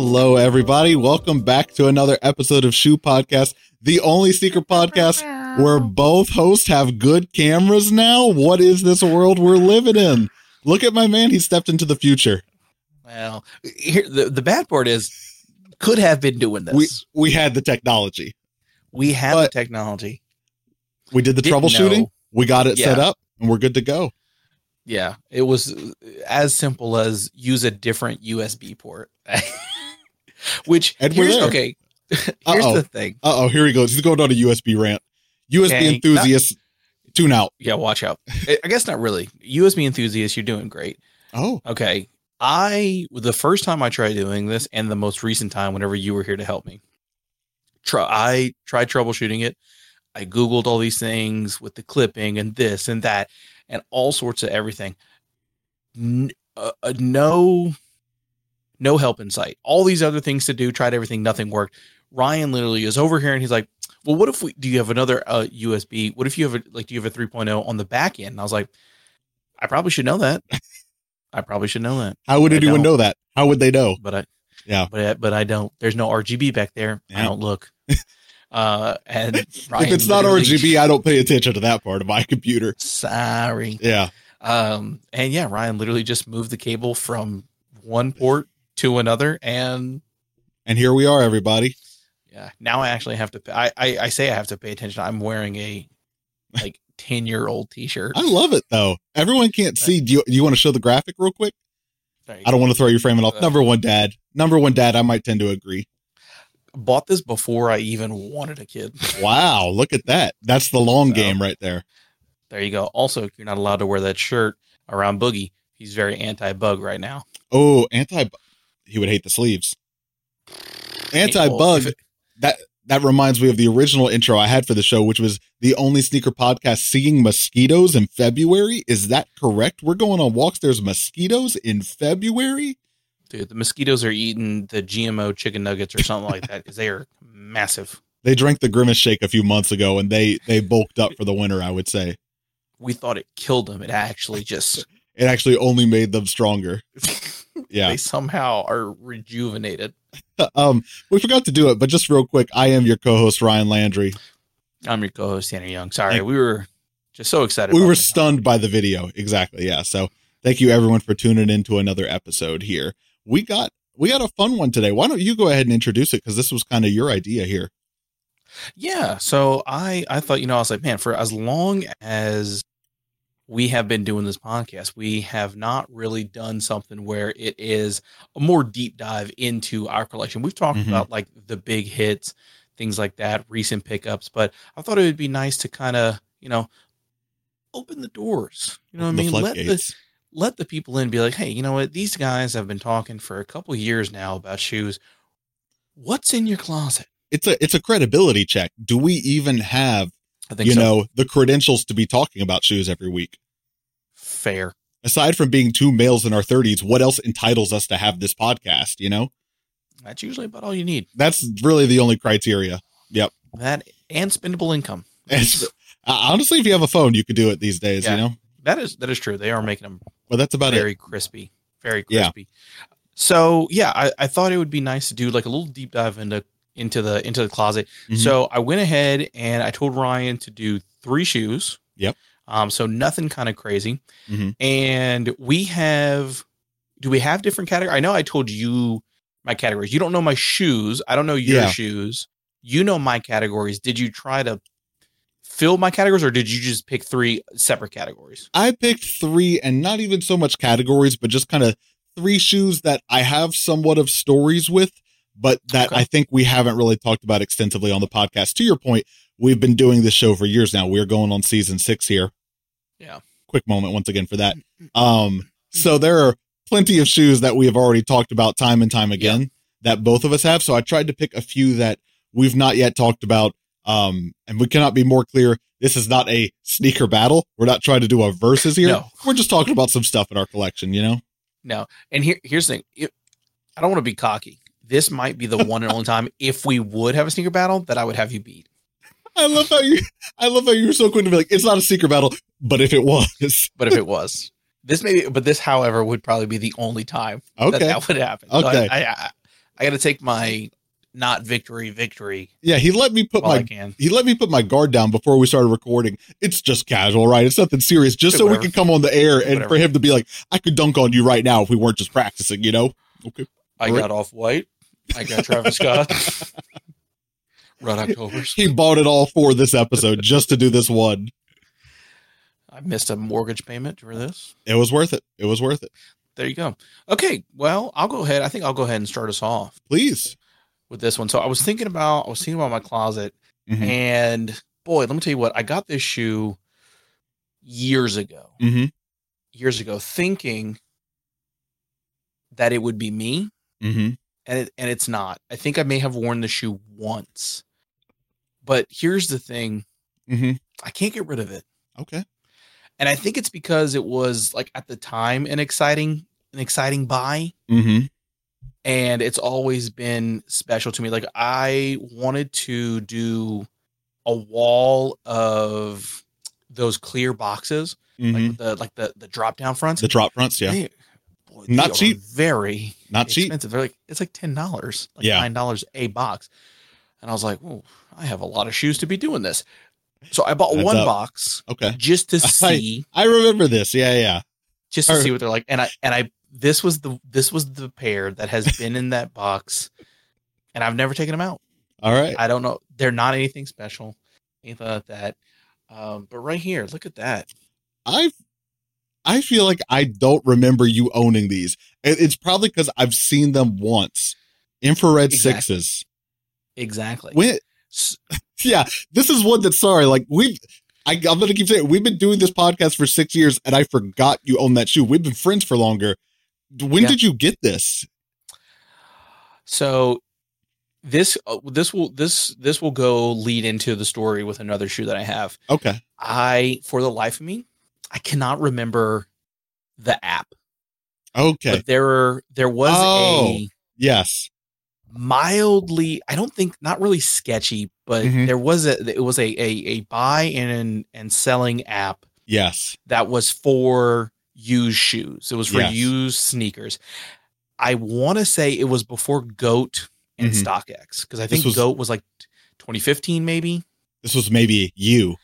Hello, everybody. Welcome back to another episode of Shoe Podcast, the only secret podcast where both hosts have good cameras now. What is this world we're living in? Look at my man. He stepped into the future. Well, here the, the bad part is could have been doing this. We we had the technology. We had the technology. We did the Didn't troubleshooting. know. We got it set up and we're good to go. Yeah, it was as simple as use a different USB port. Which And we're there. okay. Here's Uh-oh. the thing. Uh oh, here he goes. He's going on a USB rant. USB enthusiasts, tune out. Yeah, watch out. I I guess not really. USB enthusiasts, you're doing great. Oh, Okay. I the first time I tried doing this and the most recent time whenever you were here to help me. Try I tried troubleshooting it. I googled all these things with the clipping and this and that and all sorts of everything. N- uh, uh, no no help in sight. All these other things to do, tried everything, nothing worked. Ryan literally is over here and he's like, "Well, what if we do you have another uh, USB? What if you have a like do you have a 3.0 on the back end?" And I was like, "I probably should know that. I probably should know that." how would anyone know that? How would they know? but I Yeah. but I, but I don't. There's no RGB back there. I don't look. Uh, and if it's not RGB, I don't pay attention to that part of my computer. sorry. Yeah. Um, and yeah, Ryan literally just moved the cable from one port to another, and And here we are, everybody. yeah, now I actually have to. I, I I say I have to pay attention. I'm wearing a like ten year old T-shirt. I love it though. Everyone can't see. Do you, do you want to show the graphic real quick? I don't want to throw your framing off. Uh, Number one, dad. Number one, dad. I might tend to agree. bought this before I even wanted a kid. Wow, look at that. That's the long So- game right there. There you go. Also, you're not allowed to wear that shirt around Boogie. He's very anti-bug right now. Oh, anti. He would hate the sleeves. Anti bug. That that reminds me of the original intro I had for the show, which was the only sneaker podcast seeing mosquitoes in February. Is that correct? We're going on walks. There's mosquitoes in February. Dude, the mosquitoes are eating the GMO chicken nuggets or something like that because they are massive. They drank the Grimace Shake a few months ago, and they they bulked up for the winter. I would say We thought it killed them. It actually just it actually only made them stronger. Yeah. they somehow are rejuvenated. um, we forgot to do it, but just real quick, I am your co-host Ryan Landry. I'm your co-host Tanner Young. Sorry, Thank- we were just so excited. We were stunned by the video. Exactly. Yeah. So thank you everyone for tuning in to another episode here. We got we got a fun one today. Why don't you go ahead and introduce it? Because this was kind of your idea here. Yeah. So I I thought you know I was like man for as long as we have been doing this podcast, we have not really done something where it is a more deep dive into our collection. We've talked Mhm. about like the big hits, things like that, recent pickups, but I thought it would be nice to kind of you know open the doors. You know what I mean? Let the let the people in be like, hey, you know what? These guys have been talking for a couple years now about shoes. What's in your closet? It's a it's a credibility check. Do we even have I think you so. know the credentials to be talking about shoes every week? fair. Aside from being two males in our thirties, what else entitles us to have this podcast? You know, That's usually about all you need. that's really the only criteria. Yep. That and spendable income. Uh, honestly, if you have a phone, you could do it these days. Yeah. You know, That is that is true. They are making them but that's about it. very crispy, very Yeah. crispy. So yeah, I, I thought it would be nice to do like a little deep dive into into the into the closet. Mhm. So I went ahead and I told Ryan to do three shoes. Yep. Um. So nothing kind of crazy. Mhm. And we have. Do we have different categories? I know I told you my categories. You don't know my shoes. I don't know your Yeah. shoes. You know my categories. Did you try to fill my categories, or did you just pick three separate categories? I picked three and not even so much categories, but just kind of three shoes that I have somewhat of stories with, but that Okay. I think we haven't really talked about extensively on the podcast. To your point, we've been doing this show for years now. We're going on season six here. Yeah. Quick moment once again for that. Mm, mm, mm, um, so there are plenty of shoes that we have already talked about time and time again that both of us have. So I tried to pick a few that we've not yet talked about. Um, and we cannot be more clear. This is not a sneaker battle. We're not trying to do a versus here. No. We're just talking about some stuff in our collection, you know? No. And here, here's the thing. It, I don't want to be cocky. This might be the one and only time if we would have a sneaker battle that I would have you beat. I love how you I love how you're so quick to be like, it's not a secret battle, but if it was. But if it was, this maybe, but this, however, would probably be the only time that Okay. that would happen. So Okay. I, I, I got to take my not victory victory Yeah, he let me put my he let me put my guard down before we started recording. It's just casual, right? It's nothing serious, just so we can come on the air and Whatever. for him to be like, I could dunk on you right now if we weren't just practicing, you know? Okay. I Right. got off white. I got Travis Scott. Red October's. He bought it all for this episode just to do this one. I missed a mortgage payment for this. It was worth it. It was worth it. There you go. Okay, well, I'll go ahead. I think I'll go ahead and start us off Please. with this one. So I was thinking about I was thinking about my closet Mhm. and boy, let me tell you what, I got this shoe years ago. Mm-hmm. Years ago thinking that it would be me Mm-hmm. And it, and it's not. I think I may have worn the shoe once. But here's the thing, Mm-hmm. I can't get rid of it. Okay. And I think it's because it was like at the time an exciting an exciting buy Mm-hmm. and it's always been special to me. Like I wanted to do a wall of those clear boxes, Mm-hmm. like the like the the drop down fronts. the drop fronts, yeah. They- boy, Not cheap. Very Not cheap. expensive. They're like it's like ten dollars, like Yeah. nine dollars a box. And I was like, oh, I have a lot of shoes to be doing this. So I bought Adds one up. box Okay. just to see, I remember this. Yeah, yeah. just to see what they're like. And I and I this was the this was the pair that has been in that box, and I've never taken them out. All right. I don't know. They're not anything special, anything like that. Um, but right here, look at that. I I feel like I don't remember you owning these. It's probably because I've seen them once. Infrared Exactly. sixes. Exactly. When yeah, this is one that sorry, like we've I, I'm gonna keep saying we've been doing this podcast for six years and I forgot you own that shoe. We've been friends for longer. When Yeah. did you get this? So this uh, this will this this will go lead into the story with another shoe that I have. Okay. I for the life of me, I cannot remember the app. Okay. But there there was Oh. a yes. mildly I don't think not really sketchy, but Mhm. there was a it was a a, a buy and and selling app Yes. that was for used shoes. It was for Yes. used sneakers. I want to say it was before Goat and Mhm. StockX because I think was- Goat was like 2015, maybe This was maybe you.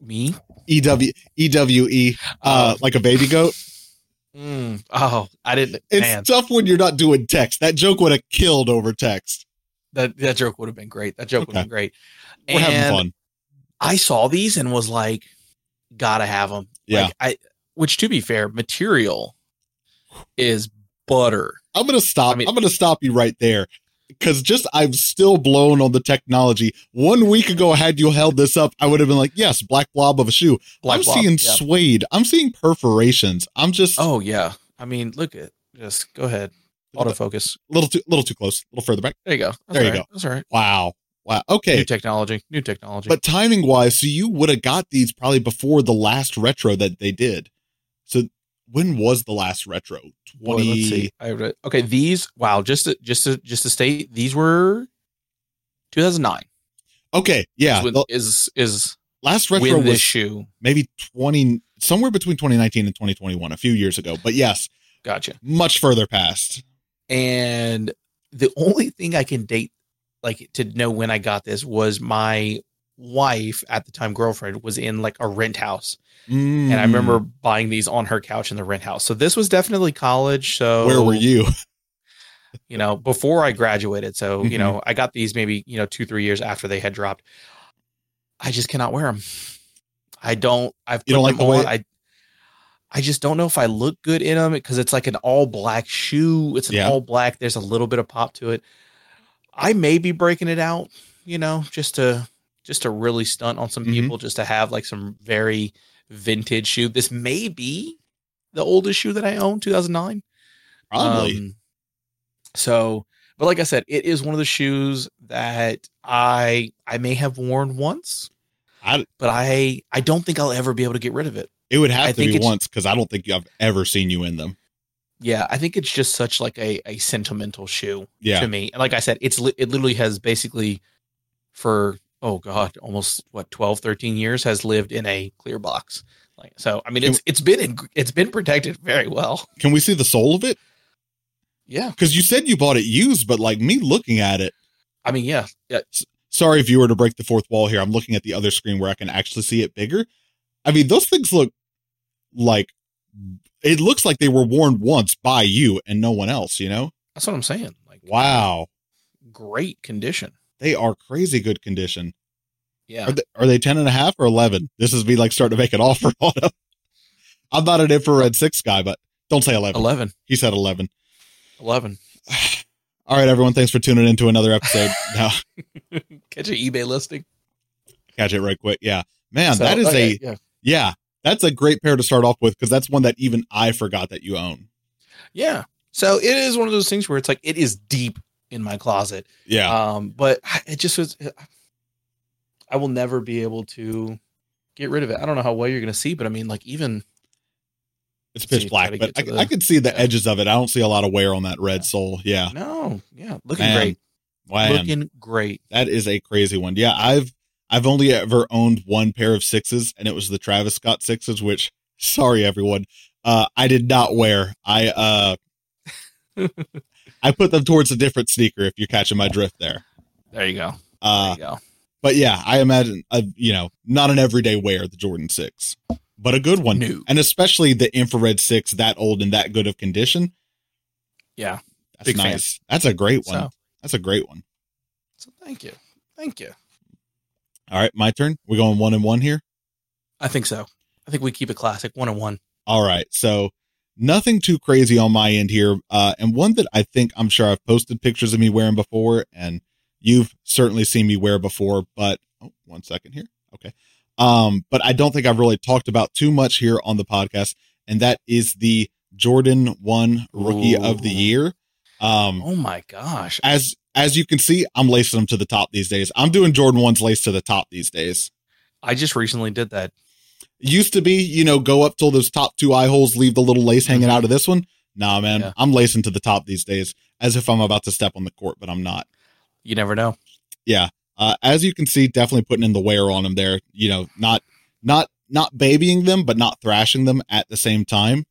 me. E W E W E uh Um, like a baby goat. mm, oh, I didn't. It's man, tough when you're not doing text. That joke would have killed over text. that that joke would have been great. That joke would have been great. We're having fun. I saw these and was like, gotta have them. Yeah. Like, I, which to be fair, material is butter. I'm gonna stop. I mean- I'm gonna stop you right there. Cause just I'm still blown on the technology. One week ago, had you held this up, I would have been like, "Yes, black blob of a shoe." Black I'm blob, seeing yeah. suede. I'm seeing perforations. I'm just Oh yeah. I mean, look at just go ahead. Autofocus. A little too, little too close, a little further back. There you go. That's There you right. go. That's all right. Wow, wow. Okay. New technology. New technology. but timing wise, so you would have got these probably before the last retro that they did. When was the last retro? Boy, Twenty. let's see. I okay, these wow, just to, just to, just to state, these were 2009. Okay, yeah. is the is is last retro when this was shoe. maybe 20 somewhere between 2019 and 2021 a few years ago but yes Gotcha. much further past And the only thing I can date, like to know when I got this, was my wife at the time, girlfriend, was in like a rent house, and I remember buying these on her couch in the rent house. So this was definitely college. So Mm. where were you you know, before I graduated. So, Mhm. you know, I got these maybe, you know, two, three years after they had dropped. I just cannot wear them. I don't, I've You don't like the way- I, I just don't know if I look good in them because it's like an all black shoe. It's an Yeah. all black. There's a little bit of pop to it. I may be breaking it out, you know, just to, just to really stunt on some Mhm. people, just to have like some very vintage shoe. This may be the oldest shoe that I own, 2009. probably Um, so, but like I said, it is one of the shoes that I I may have worn once, I, but I I don't think I'll ever be able to get rid of it. it would have I to be once because i don't think i've ever seen you in them Yeah, I think it's just such like a a sentimental shoe yeah to me. And like I said, it's li- it literally has basically for oh god, almost what 12 13 years has lived in a clear box. Like so, I mean, it's it's been in, it's been protected very well. can we see the soul of it Yeah. Because you said you bought it used, but like me looking at it, I mean, yeah. Yeah. sorry if you were to break the fourth wall here. I'm looking at the other screen where I can actually see it bigger. I mean, those things look like it looks like they were worn once by you and no one else, you know? That's what I'm saying. Like, Wow. great condition. They are crazy good condition. Yeah. Are they, are they 10 and a half or 11? This is me like starting to make an offer on them. I'm not an infrared six guy, but don't say 11. 11. He said 11. 11. All right, everyone. Thanks for tuning into another episode. now, Catch an eBay listing. catch it right quick. Yeah. Man, So, that is oh, okay, a, yeah. yeah, that's a great pair to start off with because that's one that even I forgot that you own. Yeah. So it is one of those things where it's like it is deep in my closet. Yeah. Um, but it just was I will never be able to get rid of it. I don't know how well you're gonna see, but I mean like even it's pitch black, but I, the- I could see the yeah. edges of it. I don't see a lot of wear on that red Yeah. sole. Yeah. no, yeah, looking Man, great. Man, Looking great. that is a crazy one. Yeah. I've, I've only ever owned one pair of sixes and it was the Travis Scott sixes, which sorry, everyone. Uh, I did not wear. I, uh, I put them towards a different sneaker if you're catching my drift there. There you go. There Uh, you go. but yeah, I imagine, uh, you know, not an everyday wear, the Jordan 6, but a good one. No. And especially the infrared 6, that old and that good of condition. Yeah. That's Big fan. nice. That's a great one. So, That's a great one. so thank you. Thank you. All right, my turn. We're going one and one here. I think so. I think we keep it classic, one on one. All right. So nothing too crazy on my end here. Uh, and one that I think I'm sure I've posted pictures of me wearing before, and you've certainly seen me wear before, but oh, one second here. Okay. Um, but I don't think I've really talked about too much here on the podcast, and that is the Jordan one rookie of the year. Um, Oh my gosh. as as you can see, I'm lacing them to the top these days. I'm doing Jordan ones laced to the top these days. I just recently did that. Used to be, you know, go up till those top two eye holes, leave the little lace hanging Mhm. out of this one. Nah, man, Yeah. I'm lacing to the top these days as if I'm about to step on the court, but I'm not. You never know. Yeah. Uh, as you can see, definitely putting in the wear on them there, you know, not, not, not babying them, but not thrashing them at the same time.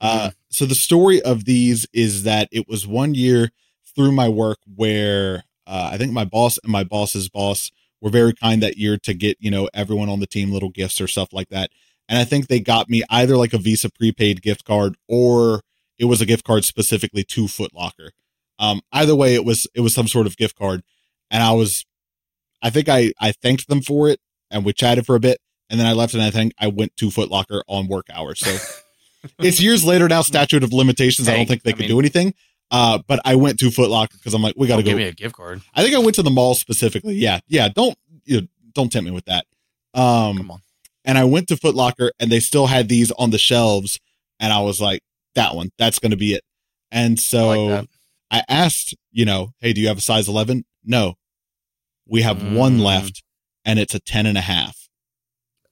Uh, so the story of these is that it was one year through my work where, uh, I think my boss and my boss's boss were very kind that year to get, you know, everyone on the team little gifts or stuff like that. And I think they got me either like a Visa prepaid gift card or it was a gift card specifically to Foot Locker. Um, either way, it was, it was some sort of gift card. And I was, I think I, I thanked them for it and we chatted for a bit. And then I left and I think I went to Foot Locker on work hours. So it's years later now, statute of limitations. I don't think they I could mean- do anything. Uh, but I went to Foot Locker because I'm like, we got to go. give me a gift card. I think I went to the mall specifically. Yeah. Yeah. Don't, you know, don't tempt me with that. Um, Come on. and I went to Foot Locker and they still had these on the shelves. And I was like, that one, that's going to be it. And I so like. I asked, you know, hey, do you have a size 11? No. We have one Mm. left and it's a 10 and a half.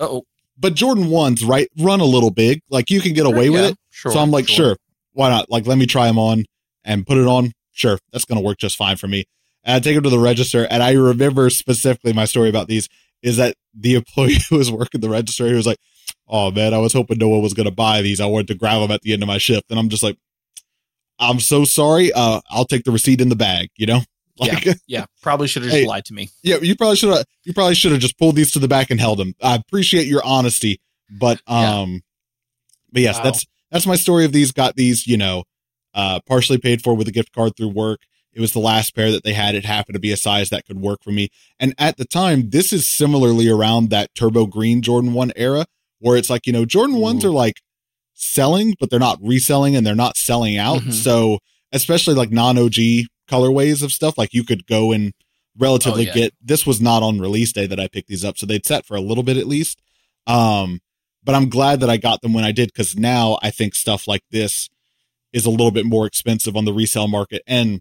Oh, But Jordan ones, right, run a little big. Like you can get away with it. Sure. so I'm like, sure. why not? Like, let me try them on and put it on. Sure, that's going to work just fine for me. And I take them to the register, and I remember specifically my story about these is that the employee who was working the register, he was like, "Oh man, I was hoping no one was going to buy these. I wanted to grab them at the end of my shift." And I'm just like, "I'm so sorry. Uh, I'll take the receipt in the bag." You know, like, yeah, Yeah, probably should have just Hey. lied to me. Yeah, you probably should have. You probably should have just pulled these to the back and held them. I appreciate your honesty, but Yeah. um, but yes, Wow. that's that's my story of these. Got these, you know, uh, partially paid for with a gift card through work. It was the last pair that they had. It happened to be a size that could work for me. And at the time, this is similarly around that turbo green Jordan 1 era where it's like, you know, Jordan 1s Ooh. are like selling, but they're not reselling and they're not selling out. Mhm. So, especially like non OG colorways of stuff, like you could go and relatively Oh, yeah. get this was not on release day that I picked these up. So they'd set for a little bit at least. Um, but I'm glad that I got them when I did because now I think stuff like this is a little bit more expensive on the resale market. And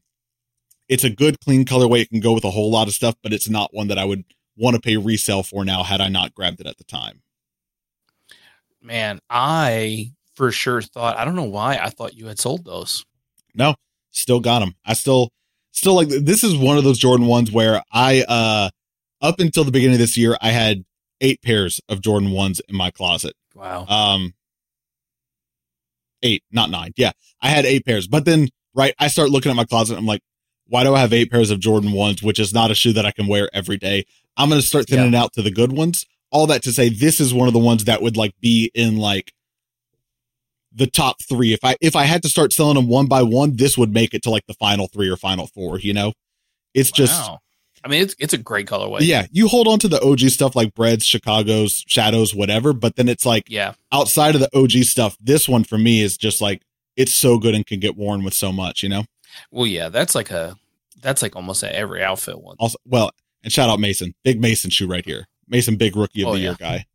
it's a good, clean colorway. It can go with a whole lot of stuff, but it's not one that I would want to pay resale for now had I not grabbed it at the time. Man, I for sure thought I don't know why I thought you had sold those. No, still got them. I still, still like this is one of those Jordan ones where I, uh, up until the beginning of this year, I had eight pairs of Jordan ones in my closet. Wow. Um, eight, not nine. Yeah, I had eight pairs, but then right? I start looking at my closet. I'm like, why do I have eight pairs of Jordan ones, which is not a shoe that I can wear every day? I'm going to start thinning out to the good ones. All that to say, this is one of the ones that would like be in like the top three. If I if I had to start selling them one by one, this would make it to like the final three or final four. You know, it's just Wow. I mean, it's it's a great colorway. yeah. You hold on to the OG stuff like Breads, Chicago's, Shadows, whatever, but then it's like yeah. outside of the OG stuff, this one for me is just like it's so good and can get worn with so much. You know. Well, yeah. That's like a that's like almost every outfit one. Also, well, and shout out Mason, big Mason shoe right here. Mason, big rookie of Oh, the yeah. year guy.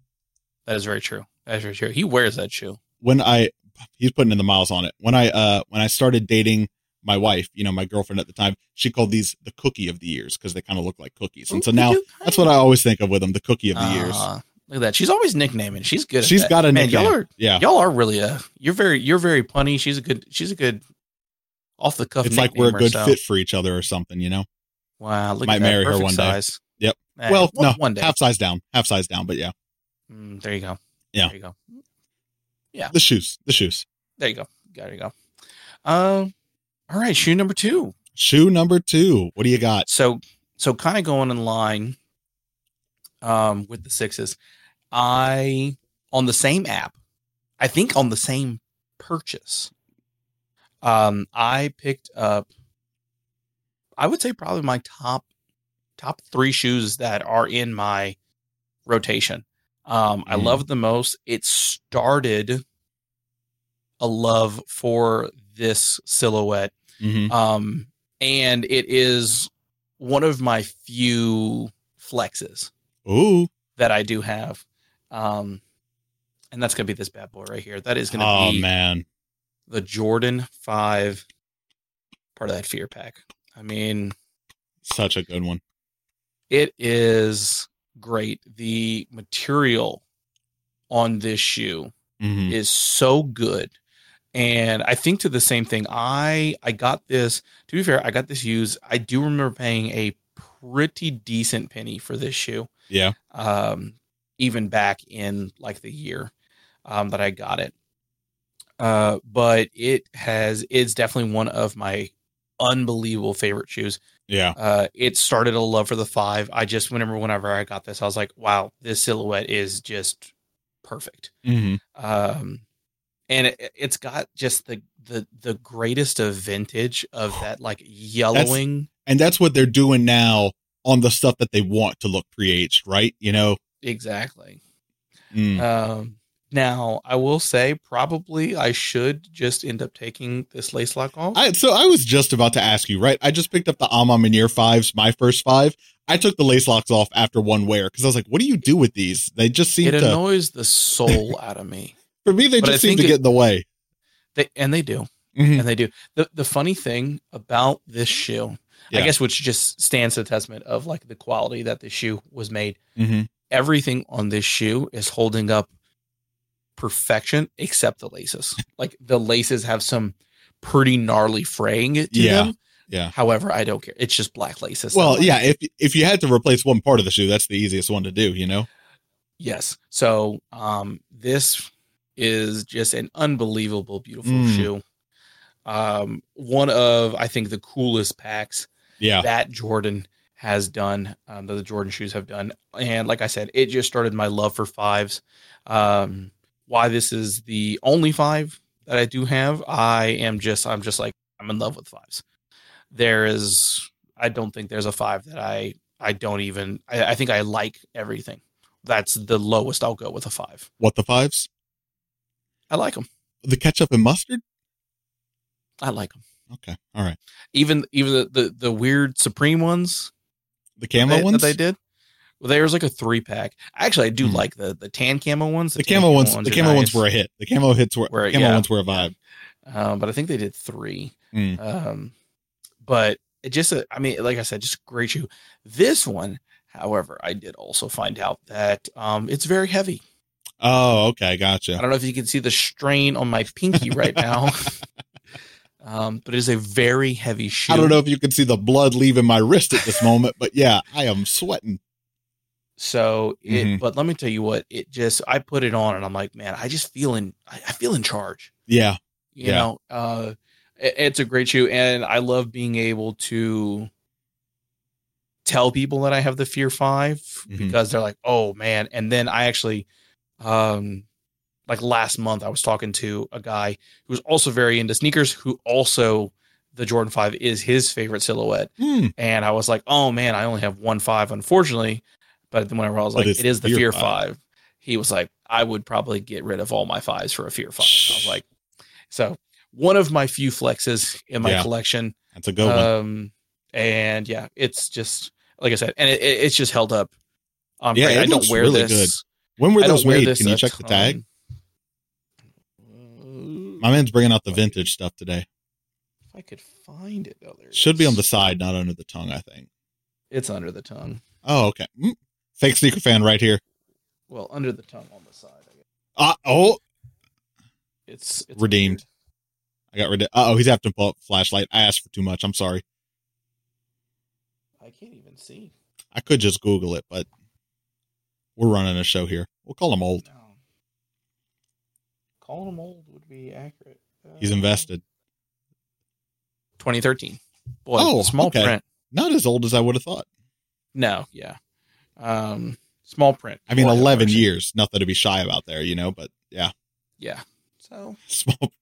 That is very true. That is very true. He wears that shoe. When I, he's putting in the miles on it. When I, uh, when I started dating my wife, you know, my girlfriend at the time, she called these the cookie of the years because they kind of look like cookies. And so now that's what I always think of with them, the cookie of the years. Ah, Look at that. She's always nicknaming. She's good. at She's got a Man, nickname. Y'all are yeah. y'all are really a. You're very you're very punny. She's a good. She's a good off the cuff. It's like we're a good so- fit for each other or something, you know? Wow. Look Might marry her one day. size. Yep. Eh, well, one, no, one day. half size down, half size down, but yeah, Mm, there you go. Yeah. There you go. Yeah. The shoes, the shoes. There you go. There you go. Um. All right. Shoe number two. Shoe number two. What do you got? So so kind of going in line um with the sixes. I on the same app, I think on the same purchase. Um I picked up I would say probably my top top 3 shoes that are in my rotation. Um I Mhm. love the most. It started a love for this silhouette hmm um, and it is one of my few flexes Ooh. that I do have. Um, and that's gonna be this bad boy right here. That is gonna Oh be man. the Jordan Five, part of that Fear Pack. I mean, Such a good one. it is great. The material on this shoe hmm is so good. And I think to the same thing. I I got this. To be fair, I got this used. I do remember paying a pretty decent penny for this shoe. Yeah. Um, even back in like the year um, that I got it. Uh, but it has it's definitely one of my unbelievable favorite shoes. Yeah. Uh, it started a love for the five. I just whenever whenever I got this, I was like, wow, this silhouette is just perfect hmm um and it, it's got just the the the greatest of vintage of that like yellowing And that's what they're doing now on the stuff that they want to look pre-aged, right? You know. exactly Mm. um now i will say probably i should just end up taking this lace lock off I, so I was just about to ask you, right? I just picked up the A Ma Maniére fives, my first five. I took the lace locks off after one wear because I was like, "What do you do with these?" They just seem it to, annoys the soul out of me for me, they but I just seem to it- get in the way. they, and they do Mhm. and they do the the funny thing about this shoe Yeah. i guess which just stands to testament of like the quality that the shoe was made Mhm. everything on this shoe is holding up perfection except the laces. like the laces have some pretty gnarly fraying to Yeah, them. yeah. However, I don't care. It's just black laces. Well, yeah. If if you had to replace one part of the shoe, that's the easiest one to do. You know. Yes. So um this is just an unbelievable beautiful Mm. shoe. Um one of I think the coolest packs Yeah. that Jordan has done, um, that the Jordan shoes have done. And like I said, it just started my love for fives. Um, why this is the only five that I do have, I am just, I'm just like, I'm in love with fives. There is, I don't think there's a five that I, I don't even, I, I think I like everything. That's the lowest I'll go with a five. What the fives? I like them. The ketchup and mustard. I like them. Okay. All right. Even, even the, the, the weird Supreme ones, The camo they, ones. that they did. Well, there's like a three pack. Actually, I do Mhm. like the the tan camo ones. the tan camo ones. The are camo ones were a hit. The camo hits were. Were- camo yeah. ones were a vibe. um, but I think they did three. Mm. Um, but it just, I mean, like I said, just great shoe. This one, however, I did also find out that um, it's very heavy. Oh, okay. Gotcha. I don't know if you can see the strain on my pinky right now, um, but it is a very heavy shoe. I don't know if you can see the blood leaving my wrist at this moment, but yeah, I am sweating. So it, Mhm. but let me tell you what, it just, I put it on and I'm like, man, I just feel in, I, I feel in charge. Yeah. you Yeah. know uh It- It's a great shoe, and I love being able to tell people that I have the Fear 5 Mhm. because they're like, "Oh man!" And then I actually, um, like last month, I was talking to a guy who's also very into sneakers, who also the Jordan Five is his favorite silhouette, Hmm. and I was like, "Oh man, I only have one five, unfortunately." But then whenever I was But like, it's the Fear Fear 5. 5. he was like, "I would probably get rid of all my fives for a Fear 5. I was like, "So." One of my few flexes in my Yeah. collection, That's a good one. um, and yeah, it's just like I said, and it, it- it's just held up. Um, Yeah, it I don't wear really this. When were those made? Can you check the tag? My man's bringing out the vintage stuff today. If I could find it, though, there Should be on the side, not under the tongue. I think. It's under the tongue. Oh, okay. Mm. Fake sneaker fan right here. Well, under the tongue on the side. I guess. Uh, oh, It's, it's Redeemed. weird. I got rid of. Oh, he's having to pull up flashlight. I asked for too much. I'm sorry. I can't even see. I could just Google it, but we're running a show here. We'll call him old. No. Calling him old would be accurate. He's Uh, invested. 2013. Boy, Oh, small okay. print. Not as old as I would have thought. No, yeah. Um, small print. I mean, 11 version. years. Nothing to be shy about there, you know. But yeah, Yeah. So small.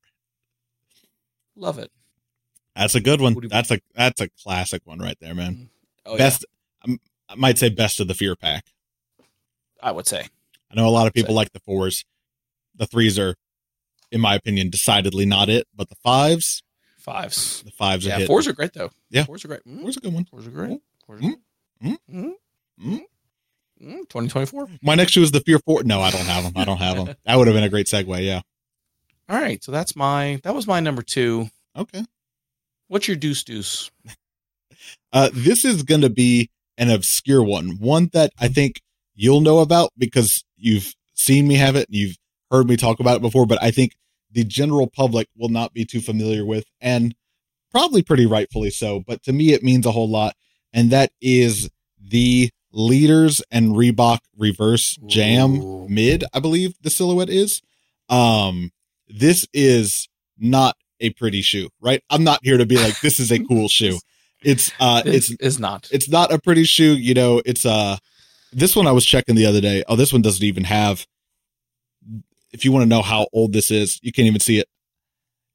love it. That's a good one. What do you- That's a that's a classic one right there, man. Oh, best. um, I might say best of the fear pack. Yeah, I would say. I know a lot of people like the fours. The threes are, in my opinion, decidedly not it. But the fives, Fives. the fives are Yeah, fours are great though. Yeah. fours are great. Mm, Fours are a good one. Fours are great. Fours are Mm, mm, Mm, mm. mm, 2024. My next shoe is the fear four. No, I don't have them. I don't have them. That would have been a great segue. Yeah. All right, so that's my that was my number two. Okay. What's your deuce deuce? Uh, this is going to be an obscure one, one that I think you'll know about because you've seen me have it and you've heard me talk about it before, but I think the general public will not be too familiar with, and probably pretty rightfully so. But to me, it means a whole lot, and that is the Leaders and Reebok Reverse Jam Ooh. Mid, I believe the silhouette is. Um, this is not a pretty shoe, right? I'm not here to be like this is a cool shoe. It's uh, This it's is not. it's not a pretty shoe. You know, it's uh this one I was checking the other day. Oh, this one doesn't even have. If you want to know how old this is, you can't even see it.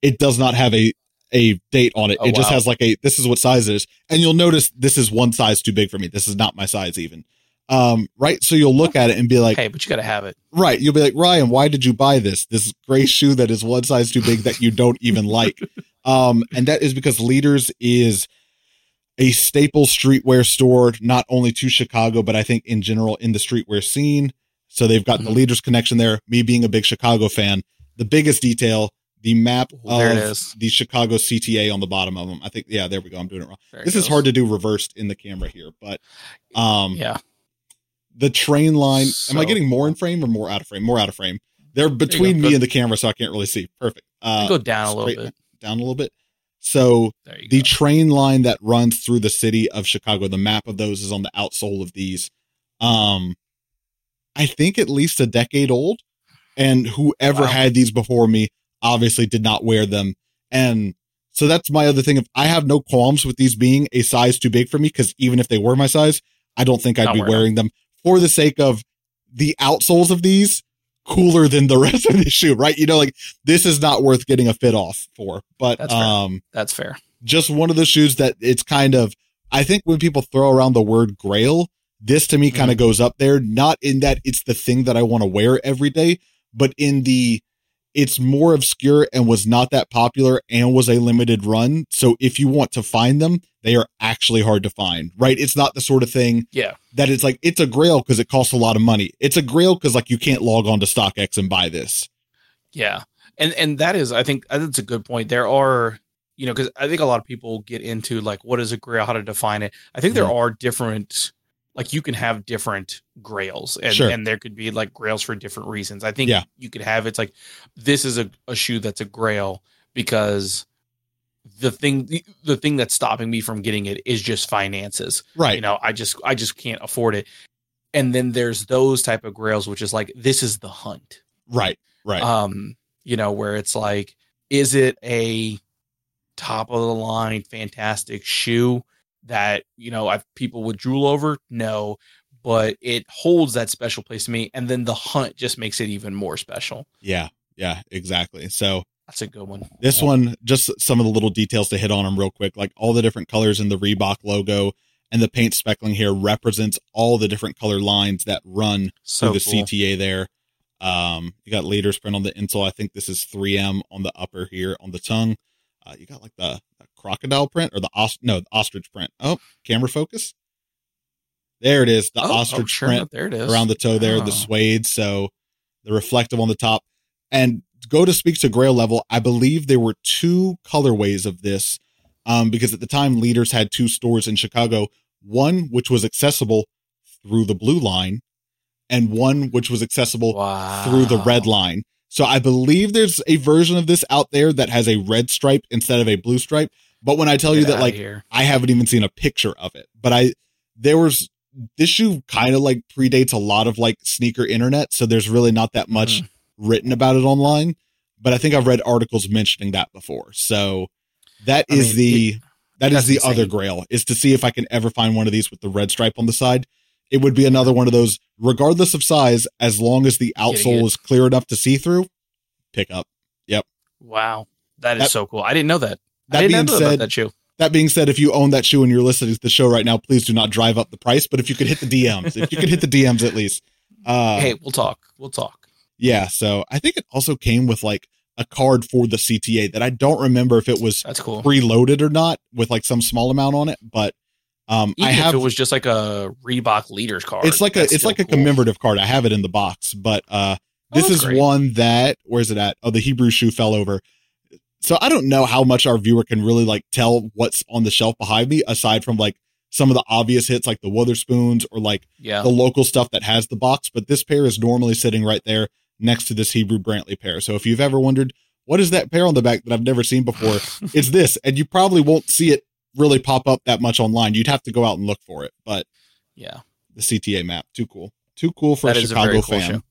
It does not have a a date on it. Oh, it just has like a this is what size it is, and you'll notice this is one size too big for me. This is not my size even. Um, right. So you'll look at it and be like, hey, but you got to have it. right. You'll be like, Ryan, why did you buy this? This gray shoe that is one size too big that you don't even like. Um, and that is because Leaders is a staple streetwear store, not only to Chicago, but I think in general in the streetwear scene. So they've got the Mhm. Leaders connection there. Me being a big Chicago fan, the biggest detail, the map Well, of the Chicago CTA on the bottom of them. I think, yeah, there we go. I'm doing it wrong. There This is hard to do reversed in the camera here, but um, Yeah. the train line. am I getting more in frame or more out of frame? More out of frame. They're between me and the camera, so I can't really see. Perfect. Uh, go down a little bit. Down a little bit. So the go. train line that runs through the city of Chicago, the map of those is on the outsole of these. Um, I think at least a decade old, and whoever Wow. had these before me obviously did not wear them. And so that's my other thing. If I have no qualms with these being a size too big for me because even if they were my size, I don't think I'd Not be wearing wearing them for the sake of the outsoles of these cooler than the rest of the shoe, right? You know, like this is not worth getting a fit off for. But That's fair. um That's fair. just one of the shoes that it's kind of I think when people throw around the word grail, this to me kind of goes up there, not in that it's the thing that I want to wear every day, but in the it's more obscure and was not that popular and was a limited run. So if you want to find them, they are actually hard to find, right? It's not the sort of thing Yeah. that it's like it's a grail because it costs a lot of money. It's a grail because like you can't log on to StockX and buy this. Yeah. And and that is I think that's a good point. There are you know, because I think a lot of people get into like what is a grail, how to define it. I think there Mhm. are different like you can have different grails and, Sure. and there could be like grails for different reasons. I think Yeah. you could have it's like this is a, a shoe that's a grail because the thing the, the thing that's stopping me from getting it is just finances Right. you know i just i just can't afford it and then there's those type of grails which is like this is the hunt right. Right. um you know where it's like is it a top of the line, fantastic shoe that you know I people would drool over. No, but it holds that special place to me. And then the hunt just makes it even more special. Yeah, yeah, exactly. So that's a good one. This one, just some of the little details to hit on them real quick, like all the different colors in the Reebok logo and the paint speckling here represents all the different color lines that run so through the cool. CTA there. Um, you got leaders print on the insole. I think this is 3M on the upper here on the tongue. Uh, you got like the, the, crocodile print or the os- no the ostrich print. Oh, camera focus. There it is, the oh, ostrich oh, sure print. There it is around the toe there, oh. the suede. So the reflective on the top, and go to speaks to Grail level. I believe there were two colorways of this, um, because at the time leaders had two stores in Chicago. One which was accessible through the blue line, and one which was accessible wow. through the red line. So I believe there's a version of this out there that has a red stripe instead of a blue stripe. But when I tell Get you that, like, I haven't even seen a picture of it, but I, there was, this shoe kind of like predates a lot of like sneaker internet. So there's really not that much mm. written about it online. But I think I've read articles mentioning that before. So that I is mean, the, it, that is the insane. other grail is to see if I can ever find one of these with the red stripe on the side it would be another one of those, regardless of size, as long as the outsole is clear enough to see through, pick up. Yep. Wow. That is that, so cool. I didn't know that. That I being said, that shoe. That being said, if you own that shoe and you're listening to the show right now, please do not drive up the price. But if you could hit the DMs, if you could hit the DMs at least. Uh, hey, we'll talk. We'll talk. Yeah. So I think it also came with like a card for the CTA that I don't remember if it was that's cool preloaded or not with like some small amount on it, but um, Even I have it was just like a Reebok leaders card. It's like a it's like cool. a commemorative card. I have it in the box, but uh, oh, this oh, is great. one that where's it at? Oh, the Hebru shoe fell over. So I don't know how much our viewer can really like tell what's on the shelf behind me, aside from like some of the obvious hits like the Wotherspoons or like yeah. the local stuff that has the box. But this pair is normally sitting right there next to this Hebru Brantley pair. So if you've ever wondered what is that pair on the back that I've never seen before, it's this, and you probably won't see it really pop up that much online. You'd have to go out and look for it. But yeah, the CTA map, too cool, too cool for that a Chicago a cool fan. Show.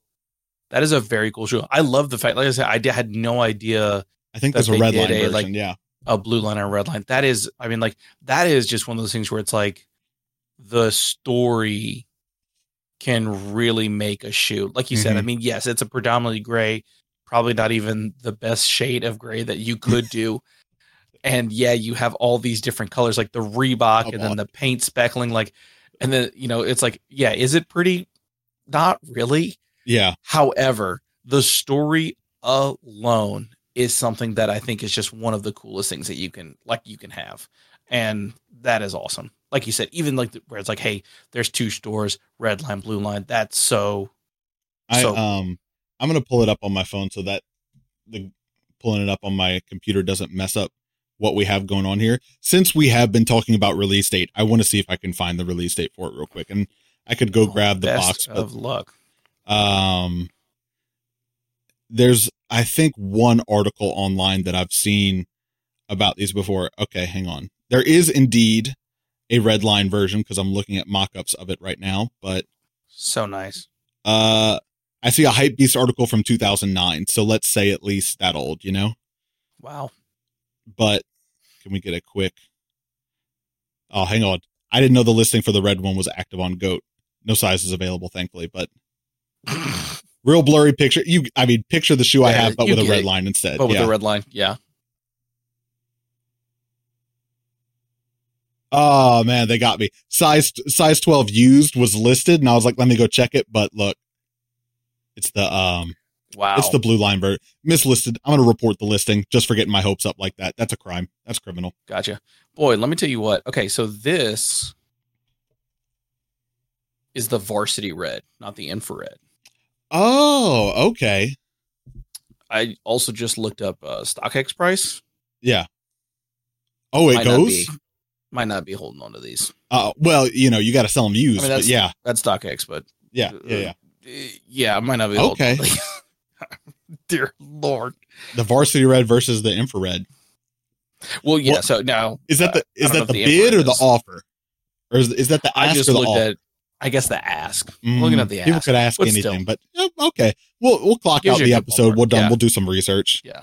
That is a very cool show. I love the fact, like I said, I had no idea. I think there's a red line version. Like, yeah, a blue line or a red line. That is, I mean, like that is just one of those things where it's like the story can really make a shoe. Like you mm-hmm. said, I mm-hmm. mean, yes, it's a predominantly gray, probably not even the best shade of gray that you could do and yeah, you have all these different colors, like the Reebok, and then the paint speckling, like, and then you know, it's like, yeah, is it pretty? Not really. Yeah. However, the story alone is something that I think is just one of the coolest things that you can like you can have, and that is awesome. Like you said, even like the, where it's like, hey, there's two stores, red line, blue line. That's so. I so, um, I'm gonna pull it up on my phone so that the pulling it up on my computer doesn't mess up what we have going on here. Since we have been talking about release date, I want to see if I can find the release date for it real quick, and I could go oh, grab the box. But, of luck. Um, there's I think one article online that I've seen about these before. Okay, hang on. There is indeed a red line version because I'm looking at mock-ups of it right now, but so nice. Uh, I see a Hypebeast article from 2009, so let's say at least that old, you know. Wow. But can we get a quick? Oh, hang on. I didn't know the listing for the red one was active on Goat. No sizes available, thankfully, but real blurry picture. You, I mean, picture the shoe yeah, I have, but with a red it. line instead. But with yeah. a red line, yeah. Oh man, they got me. Size size 12 used was listed and I was like, let me go check it, but look. It's the um Wow. It's the blue line bird. Mislisted. I'm going to report the listing just for getting my hopes up like that. That's a crime. That's criminal. Gotcha. Boy, let me tell you what. Okay, so this is the varsity red, not the infrared. Oh, okay. I also just looked up uh, StockX price. Yeah. Oh, it might goes? Not be, might not be holding on to these. Uh, well, you know, you got to sell them used. I mean, that's, yeah. That's StockX, but. Yeah, yeah, yeah. Uh, yeah, I might not be Okay. Dear Lord. The varsity red versus the infrared. Well, yeah. Well, so now is that the uh, is that the, the bid or the offer, or is, is that the ask I just looked at. I guess the ask. Mm, looking at the ask. People could ask but anything, still. but okay, we'll we'll clock out the episode. We're done. Yeah. We'll do some research. Yeah.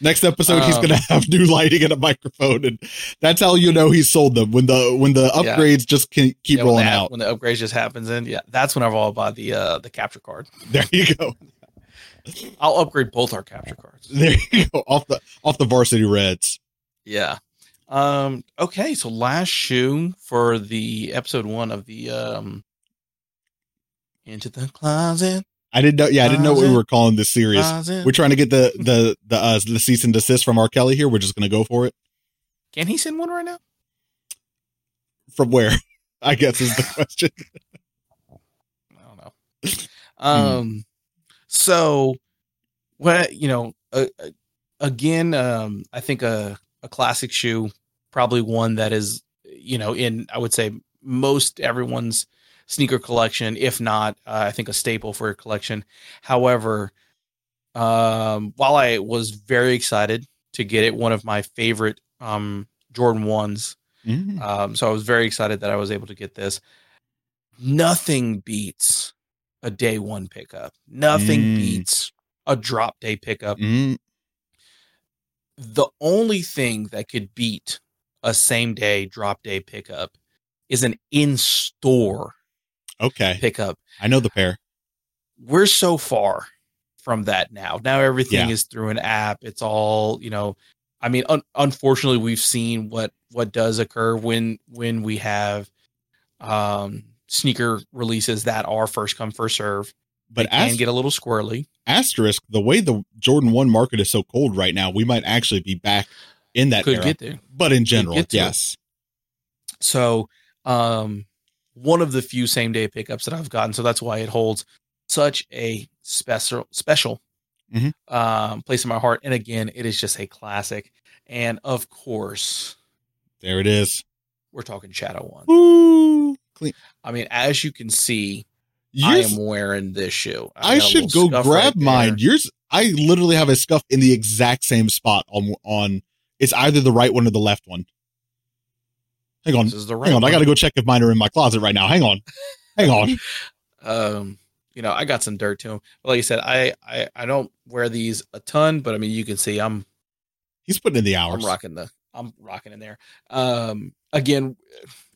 Next episode, he's Um, gonna have new lighting and a microphone, and that's how you know he sold them when the when the Yeah. upgrades just can keep Yeah, when rolling the, out. when the upgrades just happens and Yeah, that's whenever I'll buy the uh the capture card. There you go. I'll upgrade both our capture cards. There you go. Off the off the varsity reds. Yeah. Um. Okay. So last shoe for the episode one of the um. Into the closet. I didn't know. Yeah, I didn't know what we were calling this series. We're trying to get the the the uh, the cease and desist from R. Kelly here. We're just gonna go for it. Can he send one right now? From where? I guess is the question. I don't know. Um, so what you know, uh, again, um, I think a a classic shoe, probably one that is, you know, in I would say most everyone's sneaker collection, if not, uh, I think a staple for a collection. However, um, while I was very excited to get it, one of my favorite um Jordan ones Mm. um, so I was very excited that I was able to get this. Nothing beats a day one pickup. Nothing Mm. beats a drop day pickup. Mm. The only thing that could beat a same day drop day pickup is an in store Okay, pickup. I know the pair. We're so far from that now. Now everything Yeah. is through an app. It's all, you know, I mean, un- unfortunately, we've seen what what does occur when when we have um, sneaker releases that are first come first serve. But They can as, get a little squirrely. asterisk, the way the Jordan One market is so cold right now, we might actually be back in that Could era. get there. but in general, to it. yes. So, um, one of the few same day pickups that I've gotten. So that's why it holds such a special special Mhm. um, place in my heart. And again, it is just a classic. And of course, There it is. we're talking Shadow One. Woo! Clean. I mean, as you can see, I am wearing this shoe. I've I should go grab right there. mine. Yours, I literally have a scuff in the exact same spot on on. It's either the right one or the left one. Hang on, This is the right hang on. I got to go check if mine are in my closet right now. Hang on, hang on. um you know i got some dirt to them but like you said I, I i don't wear these a ton but i mean you can see i'm He's putting in the hours. i'm rocking the i'm rocking in there um again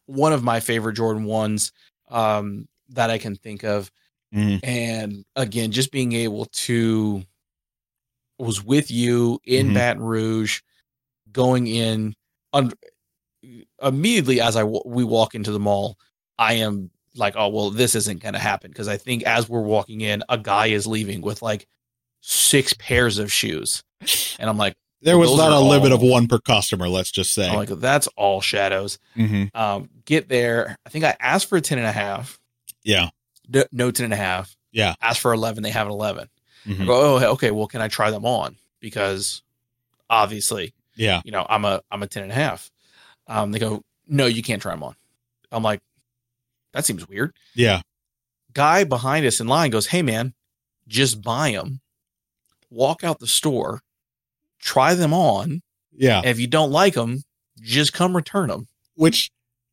one of my favorite jordan ones um that i can think of Mhm. and again just being able to was with you in Mhm. baton rouge going in un- immediately as i w- we walk into the mall i am like oh well this isn't going to happen because i think as we're walking in a guy is leaving with like six pairs of shoes and i'm like There was not a are limit of one per customer. Let's just say. i'm like that's all shadows Mhm. um get there i think i asked for a 10 and a half Yeah. no, no 10 and a half Yeah. asked for 11 they have an 11 I Mhm. go, oh, okay. Well, can I try them on? Because obviously, Yeah. you know, I'm a I'm a 10 and a half. Um, they go, no, you can't try them on. I'm like, that seems weird. Yeah. Guy behind us in line goes, hey man, just buy them, walk out the store, try them on, Yeah. if you don't like them, just come return them. Which,